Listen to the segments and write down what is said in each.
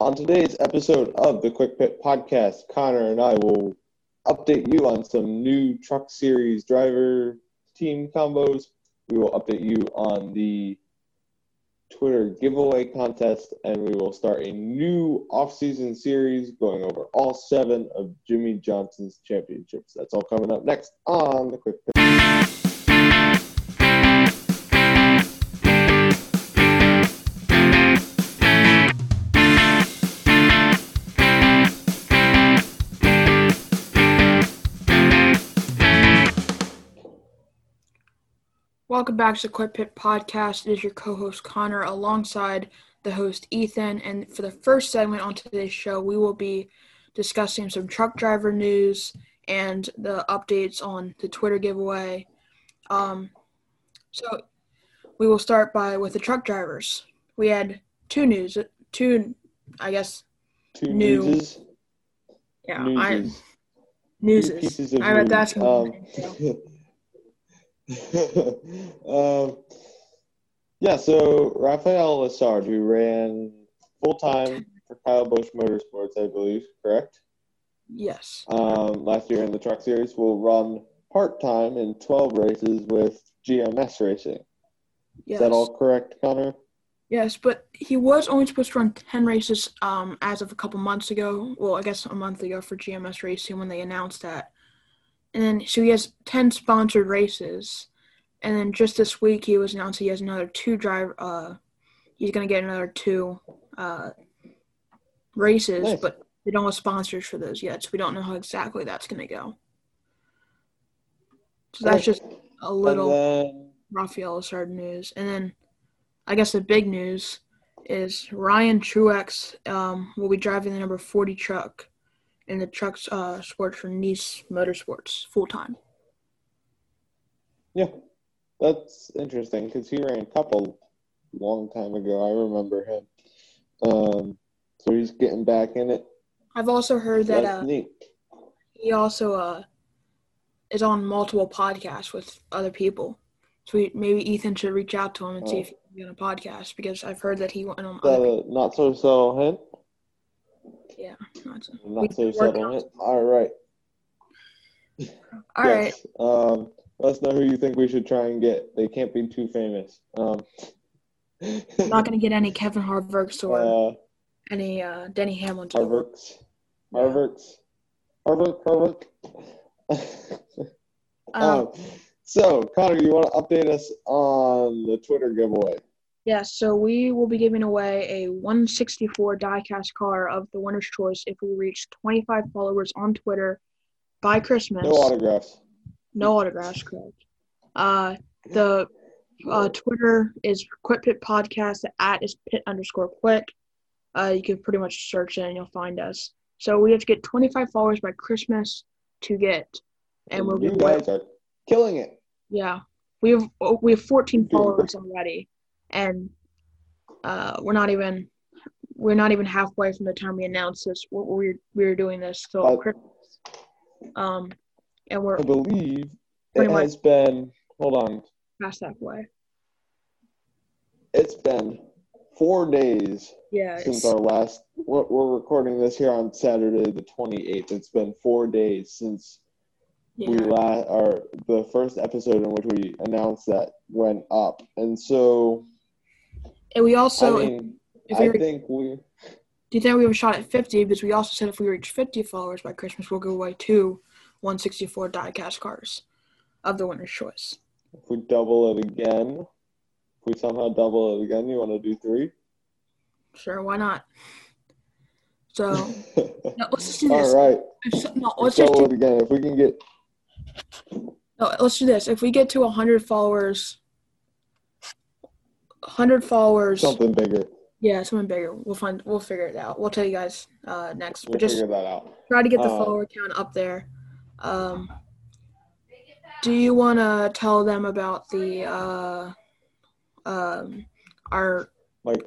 On today's episode of the Quick Pit Podcast, Connor and I will update you on some new truck series driver team combos. We will update you on the Twitter giveaway contest, and we will start a new off-season series going over all seven of Jimmie Johnson's championships. That's all coming up next on the Quick Pit. Welcome back to the Quick Pit Podcast. It is your co-host Connor alongside the host Ethan. And for the first segment on today's show, we will be discussing some truck driver news and the updates on the Twitter giveaway. Um, so we will start by with the truck drivers. We had two news, two, I guess, Two New- newses. yeah, I Newses. news Two I read that's Um, um, yeah, so Rafael Lessard, who ran full time for Kyle Busch Motorsports, I believe, correct? yes. Um, last year in the Truck Series, will run part time in 12 races with GMS Racing. Yes. Is that all correct, Connor? Yes, but he was only supposed to run 10 races um, as of a couple months ago. Well, I guess a month ago for GMS Racing when they announced that. And then, so he has 10 sponsored races. And then just this week, he was announced he has another two drive. Uh, he's going to get another two uh, races, Nice. but they don't have sponsors for those yet. So we don't know how exactly that's going to go. So that's just a little. Then, Rafael Lessard news. And then I guess the big news is Ryan Truex um, will be driving the number 40 truck in the trucks uh, sports for Niece Motorsports full time. yeah, that's interesting because he ran a couple long time ago. I remember him. Um, so he's getting back in it. I've also heard that That's uh, neat. he also uh, is on multiple podcasts with other people. So we, maybe Ethan should reach out to him and see Oh. if he can be on a podcast because I've heard that he went on other that not so subtle hint? Yeah. that's- Not so can work subtle on hint. All right. All right. Yes. Um, let us know who you think we should try and get. They can't be too famous. Um, I'm not going to get any Kevin Harvick's or uh, any uh, Denny Hamlin's. Harvard's, Harvard's, Harvick. Harvard. Um, um, so, Connor, you want to update us on the Twitter giveaway? Yeah, so we will be giving away a 164 diecast car of the winner's choice if we reach 25 followers on Twitter by Christmas. No autographs. No autographs, correct. Uh, the uh, Twitter is Quick Pit Podcast. The at is pit underscore quick. Uh, you can pretty much search it and you'll find us. So we have to get 25 followers by Christmas to get, and we'll you be guys are killing it. Yeah, we have oh, we have 14 Dude. followers already, and uh, we're not even we're not even halfway from the time we announced this. We're we're, we're doing this till Uh, Christmas. Um, and we're I believe it has been. Hold on. past halfway. It's been four days Yeah, since our last. We're, we're recording this here on Saturday, the 28th. It's been four days since yeah. we last, or the first episode in which we announced that went up, and so and we also I mean, if I we re- think we. do you think we have a shot at 50? Because we also said if we reach 50 followers by Christmas, we'll go away two 164 diecast cars of the winner's choice. If we double it again, if we somehow double it again, you want to do three? Sure, why not? So no, let's just do this. All right, If- no, let's just do double it again. If we can get No, let's do this. If we get to 100 followers, 100 followers, something bigger, yeah, something bigger. We'll find. We'll figure it out. We'll tell you guys uh, next. we'll but just figure that out. try to get the uh, follower count up there. Um, do you want to tell them about the uh, um, our Like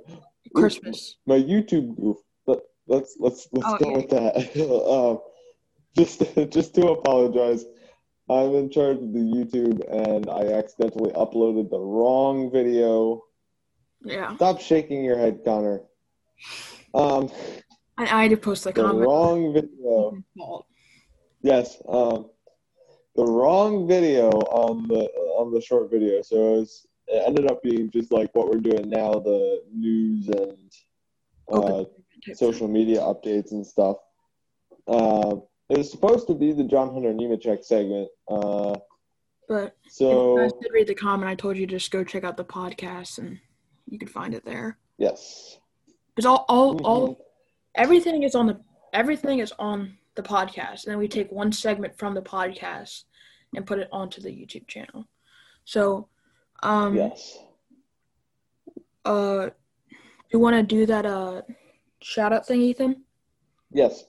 Christmas? my YouTube goof. Let, let's let's let's Oh, go with that. um, just just to apologize. I'm in charge of the YouTube, and I accidentally uploaded the wrong video. Yeah. Stop shaking your head, Connor. Um, I, I had to post the the comment. wrong video. Yes. Um, the wrong video on the on the short video. So it, was, it ended up being just like what we're doing now, the news and uh, social media updates and stuff. Uh, it was supposed to be the John Hunter Nemechek segment. Uh, But if you so guys did read the comment, I told you to just go check out the podcast and you could find it there. yes. Because all, all, Mhm. all, everything is on the everything is on the podcast, and then we take one segment from the podcast and put it onto the YouTube channel. So, um, Yes. uh, you want to do that uh shout out thing, Ethan? Yes.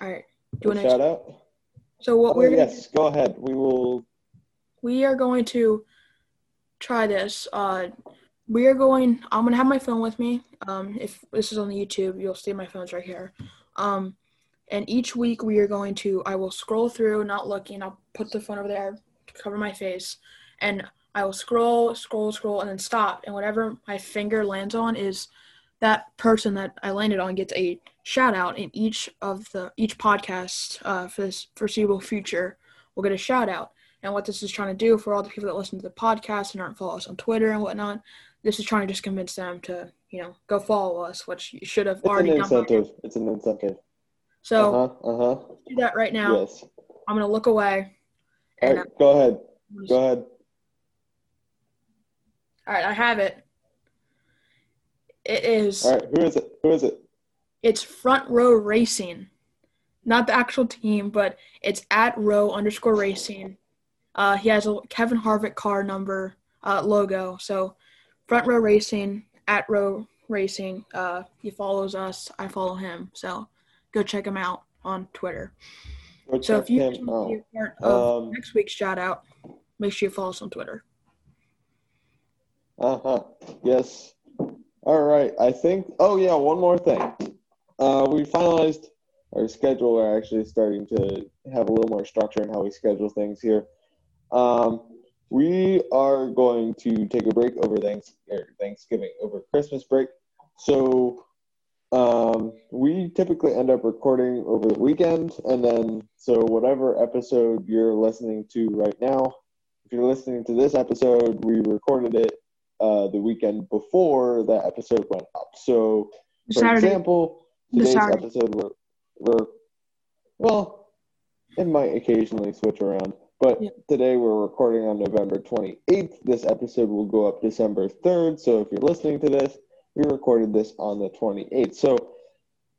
All right. Do you want to Shout out. So what Oh, we're gonna yes. Go ahead. We will. we are going to try this. Uh, we are going. I'm gonna have my phone with me. Um, if this is on the YouTube, you'll see my phone's right here. Um, and each week we are going to. I will scroll through, not looking. I'll put the phone over there to cover my face, and I will scroll, scroll, scroll, and then stop. And whatever my finger lands on is that person that I landed on gets a shout out in each of the each podcast uh, for this foreseeable future. We'll get a shout out. And what this is trying to do for all the people that listen to the podcast and aren't follow us on Twitter and whatnot, this is trying to just convince them to, you know, go follow us, which you should have It's an already done. incentive. It's an incentive. So Uh huh. Uh huh. do that right now. Yes. I'm gonna look away. All right. Go ahead. uh, Go ahead. all right, I have it. It is. All right. Who is it? Who is it? It's Front Row Racing, not the actual team, but it's at Row underscore Racing. Uh, he has a Kevin Harvick car number uh, logo. So Front Row Racing at Row Racing. Uh, he follows us. I follow him. So go check him out on Twitter. Go So if you want to be part of Um, next week's shout out, make sure you follow us on Twitter. Uh huh. Yes. All right. I think. Oh yeah. One more thing. Uh, we finalized our schedule. We're actually starting to have a little more structure in how we schedule things here. Um, we are going to take a break over Thanksgiving over Christmas break. So um, we typically end up recording over the weekend, and then so whatever episode you're listening to right now, if you're listening to this episode, we recorded it uh, the weekend before that episode went up. So, for Saturday. example, today's Saturday. episode we're, we're well, it might occasionally switch around, but Yeah. today we're recording on November 28th. This episode will go up December 3rd. So if you're listening to this, we recorded this on the 28th. So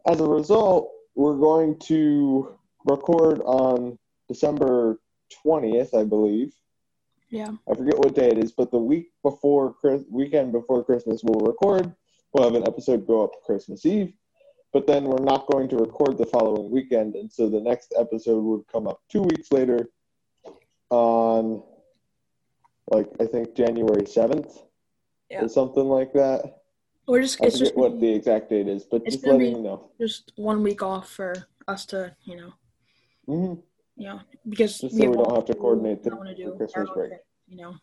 as a result, we're going to record on December 20th, I believe. Yeah. I forget what day it is, but the week before weekend before Christmas, we'll record. We'll have an episode go up Christmas Eve, but then we're not going to record the following weekend, and so the next episode would come up two weeks later, on like I think January seventh Yeah. or something like that. We're just I it's just what the exact date is, but just letting you know. just one week off for us to, you know, hmm you know, because Just so we don't have to coordinate the- Christmas break. You know,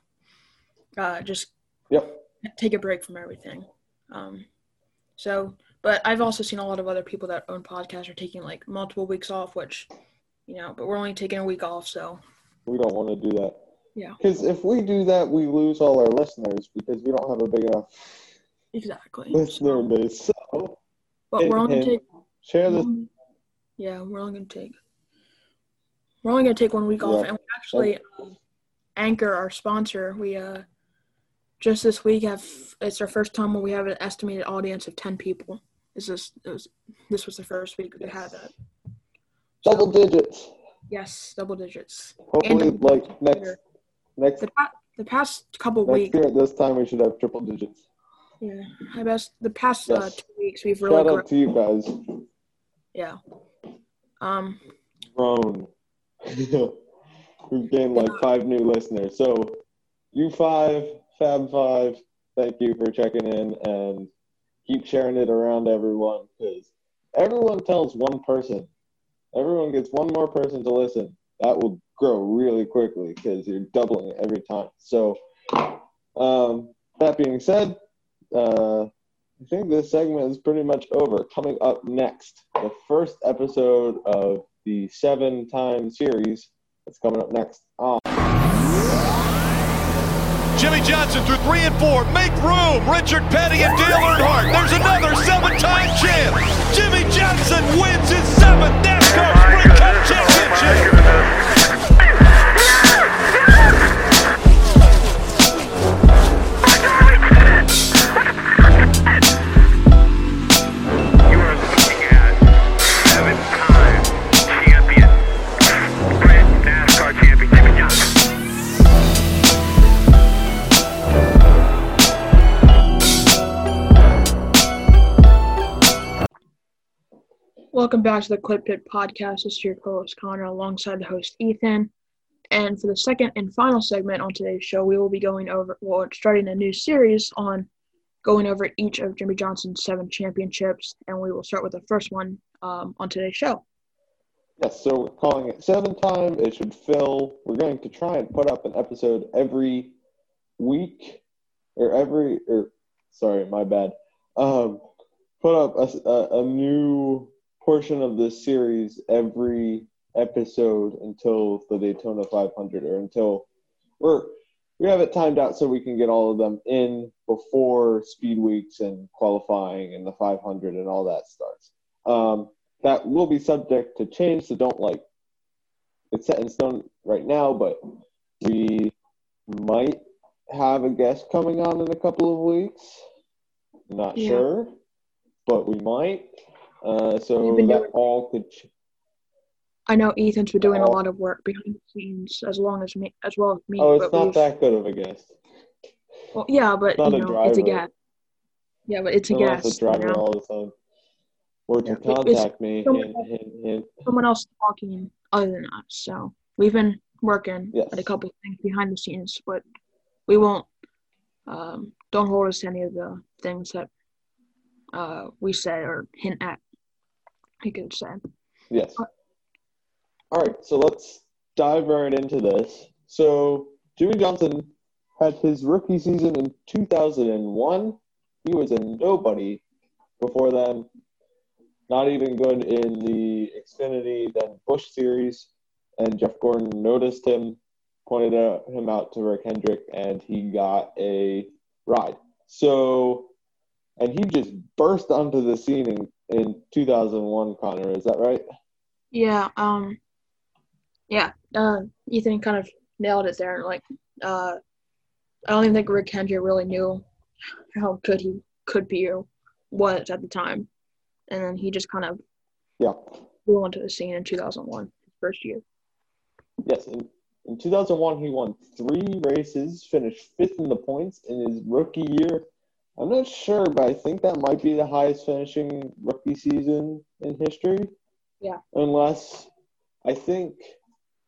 uh, just Yep. take a break from everything. Um, so, but I've also seen a lot of other people that own podcasts are taking like multiple weeks off, which, you know, but we're only taking a week off, so We don't want to do that. Yeah. Because if we do that, we lose all our listeners because we don't have a big enough exactly. listener base. So but we're only Hint, take share this. yeah, we're only gonna take we're only gonna take one week off, and we actually um, Anchor, our sponsor, we uh just this week have it's our first time where we have an estimated audience of ten people. This is it was, this was the first week we had that. Double digits. Yes, double digits. Hopefully, like next next The, pa- the past couple next weeks, year at this time, we should have triple digits. yeah, I best the past uh, two weeks we've really Shout grown. out to you guys. Yeah. Um. Grown. We've gained like five new listeners. So, you five, Fab Five, thank you for checking in and keep sharing it around everyone because everyone tells one person. Everyone gets one more person to listen. That will grow really quickly because you're doubling it every time. So, um, that being said, uh, I think this segment is pretty much over. Coming up next, the first episode of the seven time series that's coming up next on. Jimmie Johnson through three and four. Make room. Richard Petty and Dale Earnhardt. There's another seven time champ. Jimmie Johnson wins his seventh NASCAR Sprint Cup championship. You Welcome back to the Quick Pit Podcast. This is your co-host Connor, alongside the host Ethan. And for the second and final segment on today's show, we will be going over, well, starting a new series on going over each of Jimmie Johnson's seven championships, and we will start with the first one um, on today's show. Yes, so we're calling it seven time. It should fill. We're going to try and put up an episode every week, or every, or sorry, my bad. Um, put up a, a, a new portion of this series every episode until the Daytona 500, or until we're we have it timed out so we can get all of them in before speed weeks and qualifying and the 500 and all that starts. Um, that will be subject to change, so don't like it's set in stone right now, but we might have a guest coming on in a couple of weeks. Not Yeah. sure, but we might. Uh, so that doing- all could. Ch- I know Ethan's been doing a Oh. lot of work behind the scenes as long as me, as well as me. oh, it's but not we've- that good of a guest. Well, yeah, but not you a it's a driver. guest. Yeah, but it's a Unless guest. the you driver know? all the time. Or to Yeah, contact me. someone Hint, else. hint, hint. someone else talking other than us. So we've been working Yes. at a couple of things behind the scenes, but we won't. Um, don't hold us to any of the things that uh, we said or hint at. Yes. All right, so let's dive right into this. So Jimmie Johnson had his rookie season in 2001. He was a nobody before then. Not even good in the Xfinity then Busch series, and Jeff Gordon noticed him, pointed out, him out to Rick Hendrick, and he got a ride. So, and he just burst onto the scene in, in 2001. Connor, is that right? Yeah. Um. Yeah. Uh, Ethan kind of nailed it there. Like, uh, I don't even think Rick Hendrick really knew how good he could be or was at the time, and then he just kind of Yeah. blew onto the scene in 2001, his first year. Yes, in, in 2001, he won three races, finished fifth in the points in his rookie year. I'm not sure, but I think that might be the highest finishing rookie season in history. Yeah. Unless I think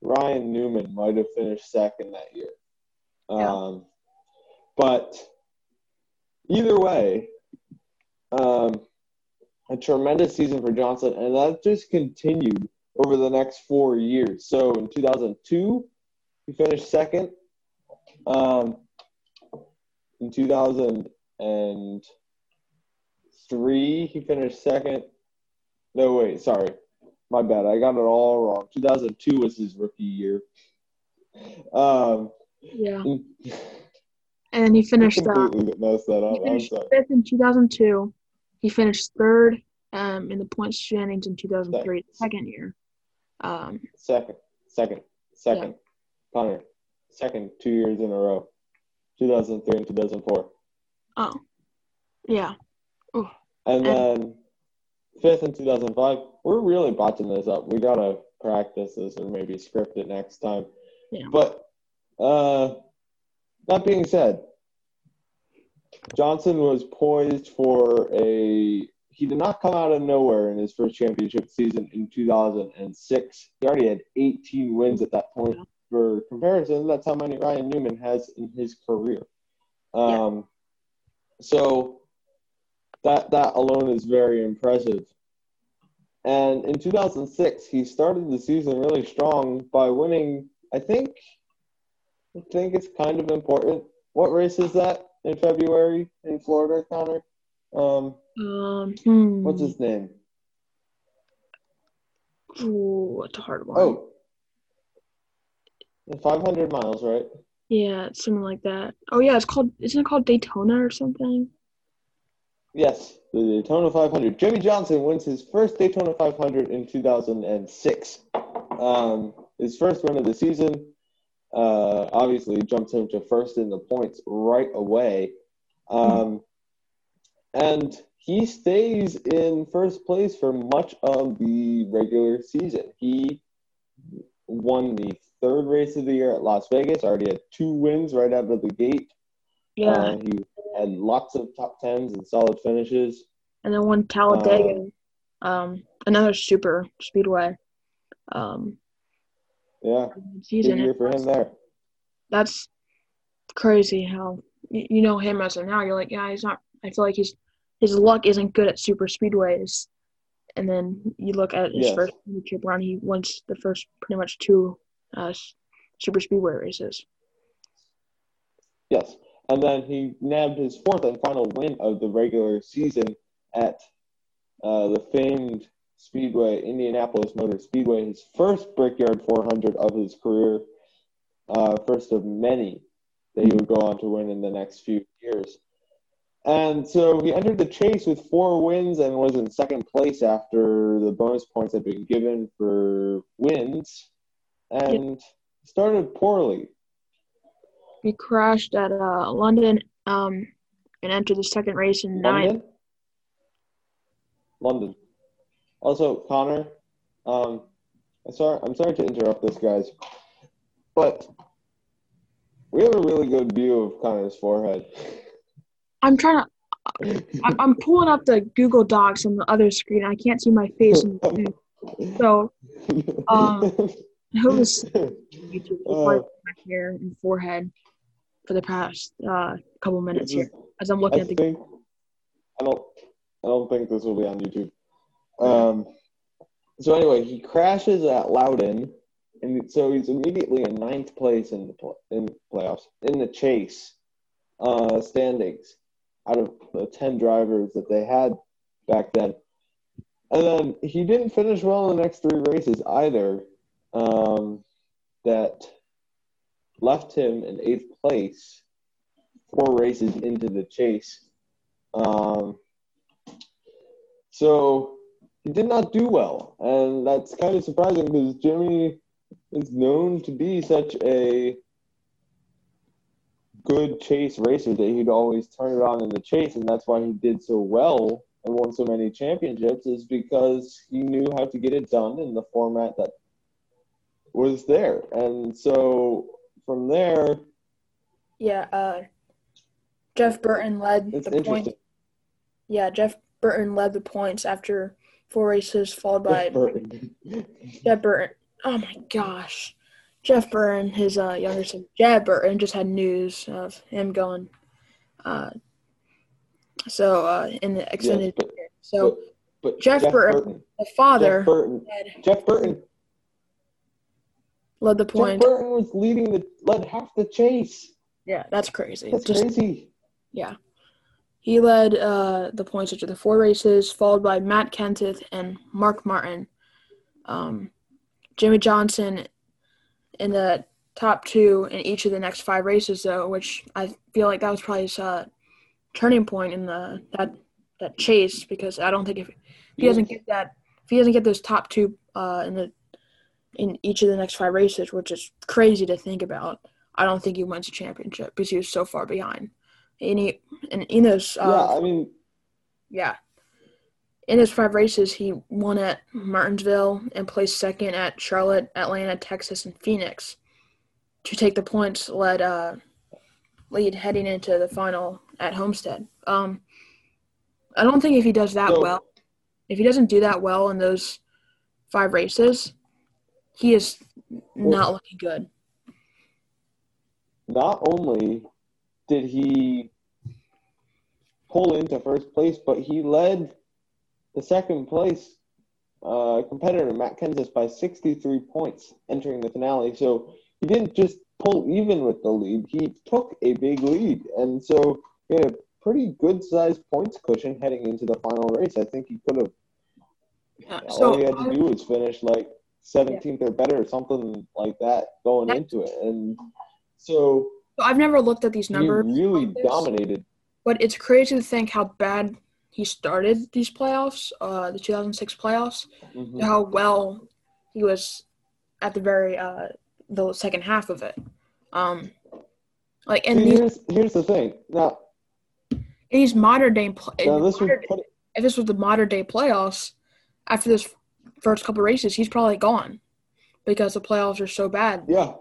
Ryan Newman might have finished second that year. Yeah. Um, but either way, um, a tremendous season for Johnson, and that just continued over the next four years. So in 2002, he finished second. Um, in 2003, he finished second. No, wait, sorry. My bad. I got it all wrong. 2002 was his rookie year. Um, Yeah. And he finished uh, completely messed that he up. I'm sorry. fifth in 2002. He finished third um, in the points standings in 2003, second, second year. Um, Second, second, second. Connor, second, two years in a row. 2003 and 2004. Oh, yeah. And And- then fifth in 2005. We're really botching this up. We gotta practice this and maybe script it next time. Yeah. But uh, that being said, Johnson was poised for a. He did not come out of nowhere in his first championship season in 2006. He already had 18 wins at that point. Yeah. For comparison, that's how many Ryan Newman has in his career. Um, So that that alone is very impressive. And in 2006, he started the season really strong by winning. I think, I think it's kind of important. What race is that in February in Florida, Connor? Um, Um, hmm. what's his name? Ooh, it's a hard one. Oh, the 500 miles, right? Yeah, something like that. Oh yeah, it's called. Isn't it called Daytona or something? Yes, the Daytona 500. Jimmie Johnson wins his first Daytona 500 in 2006. Um, his first win of the season. Uh, obviously, jumps him to first in the points right away. Um, and he stays in first place for much of the regular season. He won the third race of the year at Las Vegas, already had two wins right out of the gate. Yeah, Uh, he had lots of top tens and solid finishes. and then one Talladega, um, another super speedway. Um, Yeah, good season. year for him there. That's crazy how you, you know him as of now. You're like, yeah, he's not. I feel like he's his luck isn't good at super speedways. And then you look at his Yes. first championship run. He wins the first pretty much two uh, super speedway races. Yes, and then he nabbed his fourth and final win of the regular season at uh, the famed Speedway, Indianapolis Motor Speedway, his first Brickyard 400 of his career, uh, first of many that he would go on to win in the next few years. And so he entered the chase with four wins and was in second place after the bonus points had been given for wins and started poorly. He crashed at uh, Loudon um, and entered the second race in ninth. Loudon. Loudon. Also, Connor. Um, I'm sorry. I'm sorry to interrupt this, guys, but we have a really good view of Connor's forehead. I'm trying to. I'm, I'm pulling up the Google Docs on the other screen. I can't see my face. In the. So Um, who was YouTube Uh, uh, my hair and forehead for the past uh, couple minutes here as I'm looking I at the. think I don't. I don't think this will be on YouTube. Um. So anyway, he crashes at Loudon, and so he's immediately in ninth place in the pl- in playoffs in the chase uh, standings out of the ten drivers that they had back then. And then he didn't finish well in the next three races either. Um, that left him in eighth place four races into the chase. Um, so he did not do well, and that's kind of surprising because Jimmie is known to be such a good chase racer that he'd always turn it on in the chase, and that's why he did so well and won so many championships is because he knew how to get it done in the format that was there. And so from there, Yeah, uh, Jeff Burton led the points. Yeah, Jeff Burton led the points after four races, followed by Burton. Jeff Burton. Oh my gosh. Jeff Burton, his uh, younger son, Jeb Burton, just had news of him going. Uh, so uh, in the extended, Yes, but, so but Jeff Burton, the father, Jeff Burton. Jeff Burton. Led the Jeff point. Burton was leading the led half the chase. Yeah, that's crazy. That's Just crazy. yeah, he led uh, the points after the four races, followed by Matt Kenseth and Mark Martin. Um, Jimmie Johnson in the top two in each of the next five races, though, which I feel like that was probably his uh, turning point in the that that chase because I don't think if, if he doesn't get that if he doesn't get those top two uh, in the in each of the next five races, which is crazy to think about, I don't think he wins a championship because he was so far behind. And he and in those yeah, uh, I mean, yeah. In his five races, he won at Martinsville and placed second at Charlotte, Atlanta, Texas, and Phoenix to take the points led uh, lead heading into the final at Homestead. Um, I don't think if he does that So- well, if he doesn't do that well in those five races, he is not looking good. not only did he pull into first place, but he led the second place uh, competitor, Matt Kenseth, by 63 points entering the finale. So he didn't just pull even with the lead, he took a big lead. And so he had a pretty good sized points cushion heading into the final race. I think he could have. Uh, all so he had to do was finish like 17th or better, or something like that, going That- into it. And so I've never looked at these he numbers, really this. dominated. but it's crazy to think how bad he started these playoffs, uh, the 2006 playoffs, Mhm. how well he was at the very uh, the second half of it. Um, like and See, these, here's here's the thing. Now, in these modern day, pl- now this modern- put if this was the modern day playoffs, after this first couple races, he's probably gone because the playoffs are so bad. yeah,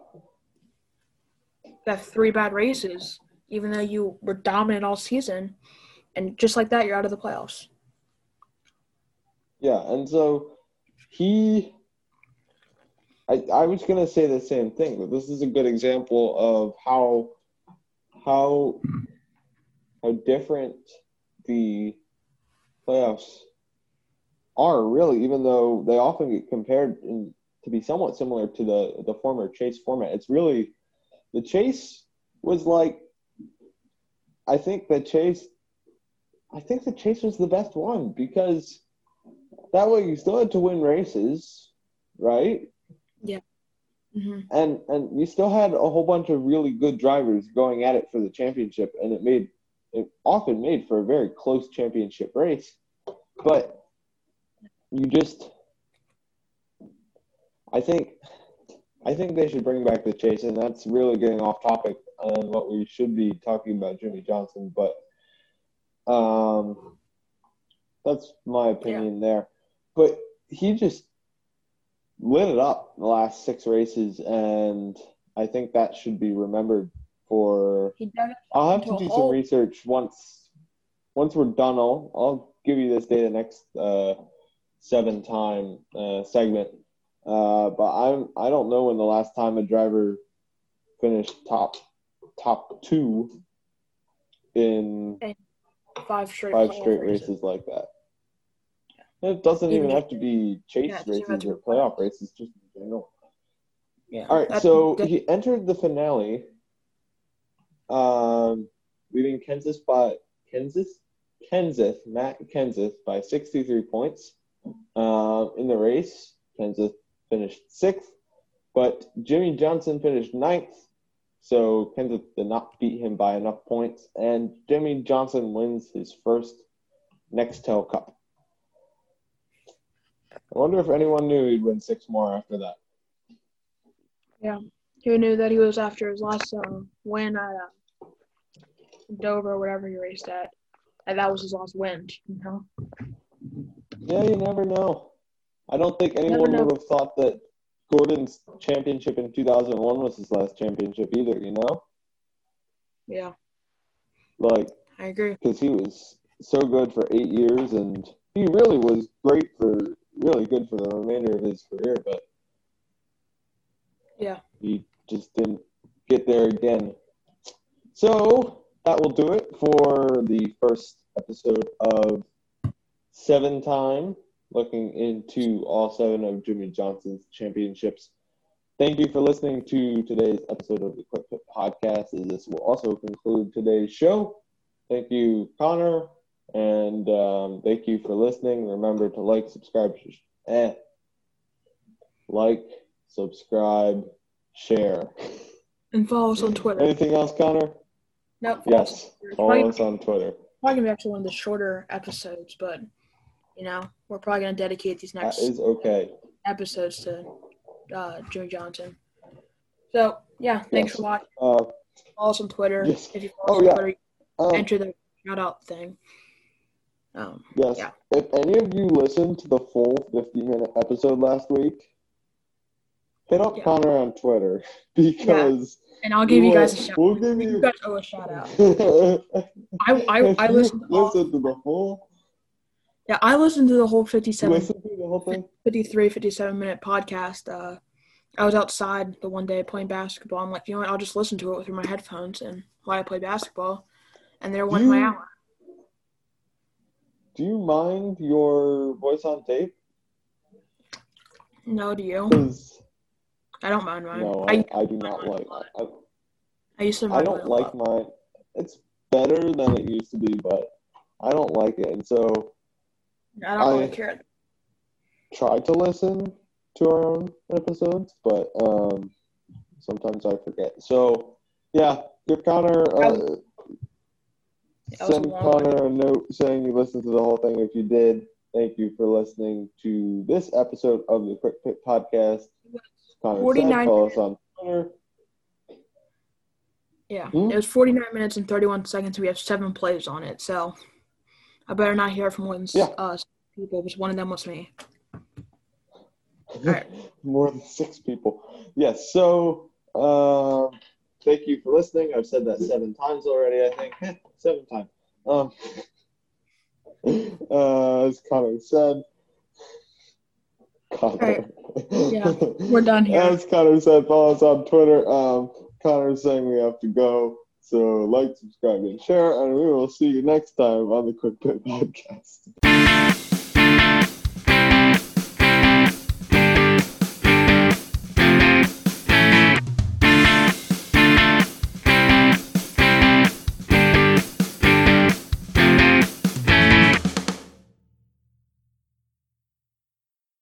have three bad races, even though you were dominant all season, and just like that, you're out of the playoffs. yeah, and so he. I, I was gonna say the same thing, but this is a good example of how how how different the playoffs are really, even though they often get compared in, to be somewhat similar to the the former chase format. It's really the chase was like I think the chase I think the chase was the best one because that way you still had to win races, right? hmm and and you still had a whole bunch of really good drivers going at it for the championship, and it made it often made for a very close championship race. But you just, I think, I think they should bring back the chase, and that's really getting off topic on what we should be talking about Jimmie Johnson. But um, that's my opinion there. But he just lit it up the last six races, and I think that should be remembered for. He dug it I'll have to do some research once once we're done. I'll I'll give you this data next uh, seven time uh, segment. Uh, but I'm I don't know when the last time a driver finished top top two in five straight five straight races like that. It doesn't Even even have to be chase Yeah, it doesn't have races or playoff races, just in general. Yeah. All right, That's- so that- he entered the finale, um, leading Kansas by Kansas, Kenseth, Matt Kenseth by 63 points. Um, in the race, Kenseth finished sixth, but Jimmie Johnson finished ninth. So Kenseth did not beat him by enough points, and Jimmie Johnson wins his first Nextel Cup. I wonder if anyone knew he'd win six more after that. Yeah, who knew that he was after his last uh, win at uh, Dover whatever he raced at, and that was his last win. You know? Yeah, you never know. I don't think anyone would have thought that Gordon's championship in 2001 was his last championship either, you know? Yeah, Like, I agree. because he was so good for eight years and he really was great for, really good for the remainder of his career, but Yeah. he just didn't get there again. So, that will do it for the first episode of Seven Time, looking into all seven of Jimmie Johnson's championships. Thank you for listening to today's episode of the Quick Pit Podcast. As this will also conclude today's show. Thank you, Connor, and um, thank you for listening. Remember to like, subscribe, sh- eh, like, subscribe, share. And follow us on Twitter. Anything else, Connor? No, us Yes, on Twitter. It's follow us on Twitter. probably gonna be actually one of the shorter episodes, but you know, we're probably gonna dedicate these next is okay. episodes to uh, Jimmie Johnson. So yeah, thanks Yes. for watching. Uh, Follow us on Twitter. Yes. If you follow Oh, us on yeah. Twitter, um, enter the shout out thing. Um, Yes. Yeah. If any of you listened to the full 50 minute episode last week, hit up Yeah. Connor on Twitter because and I'll give you guys a shout. We'll give You you. guys owe a shout out. I, I I, listened to all, listen to the whole. Yeah I listened to the whole You 57, listen to the whole thing. 53, 57 minute podcast. Uh, I was outside the one day playing basketball. I'm like, you know what? I'll just listen to it through my headphones and while I play basketball. And there went my hour. Do you mind your voice on tape? No, do you? I don't mind mine. no, I, I, I do not like. I, I used to. I don't like mine. It's better than it used to be, but I don't like it. And so I don't really care. try to listen to our own episodes, but um, sometimes I forget. So yeah, give Connor uh, send. Connor a note saying you listened to the whole thing. If you did, thank you for listening to this episode of the Quick Pit Podcast. Connor said, 49 follow us on Twitter. Yeah, Hmm? it was 49 minutes and 31 seconds. We have seven plays on it, so I better not hear from one Yeah. uh, people, because one of them was me. Alright. More than six people. Yes. So, um, thank you for listening. I've said that seven times already. I think seven times. Um, uh, as Connor said, Connor. Yeah, we're done here. As Connor said, follow us on Twitter. Um, Connor's saying we have to go. So, like, subscribe, and share, and we will see you next time on the Quick Pit Podcast.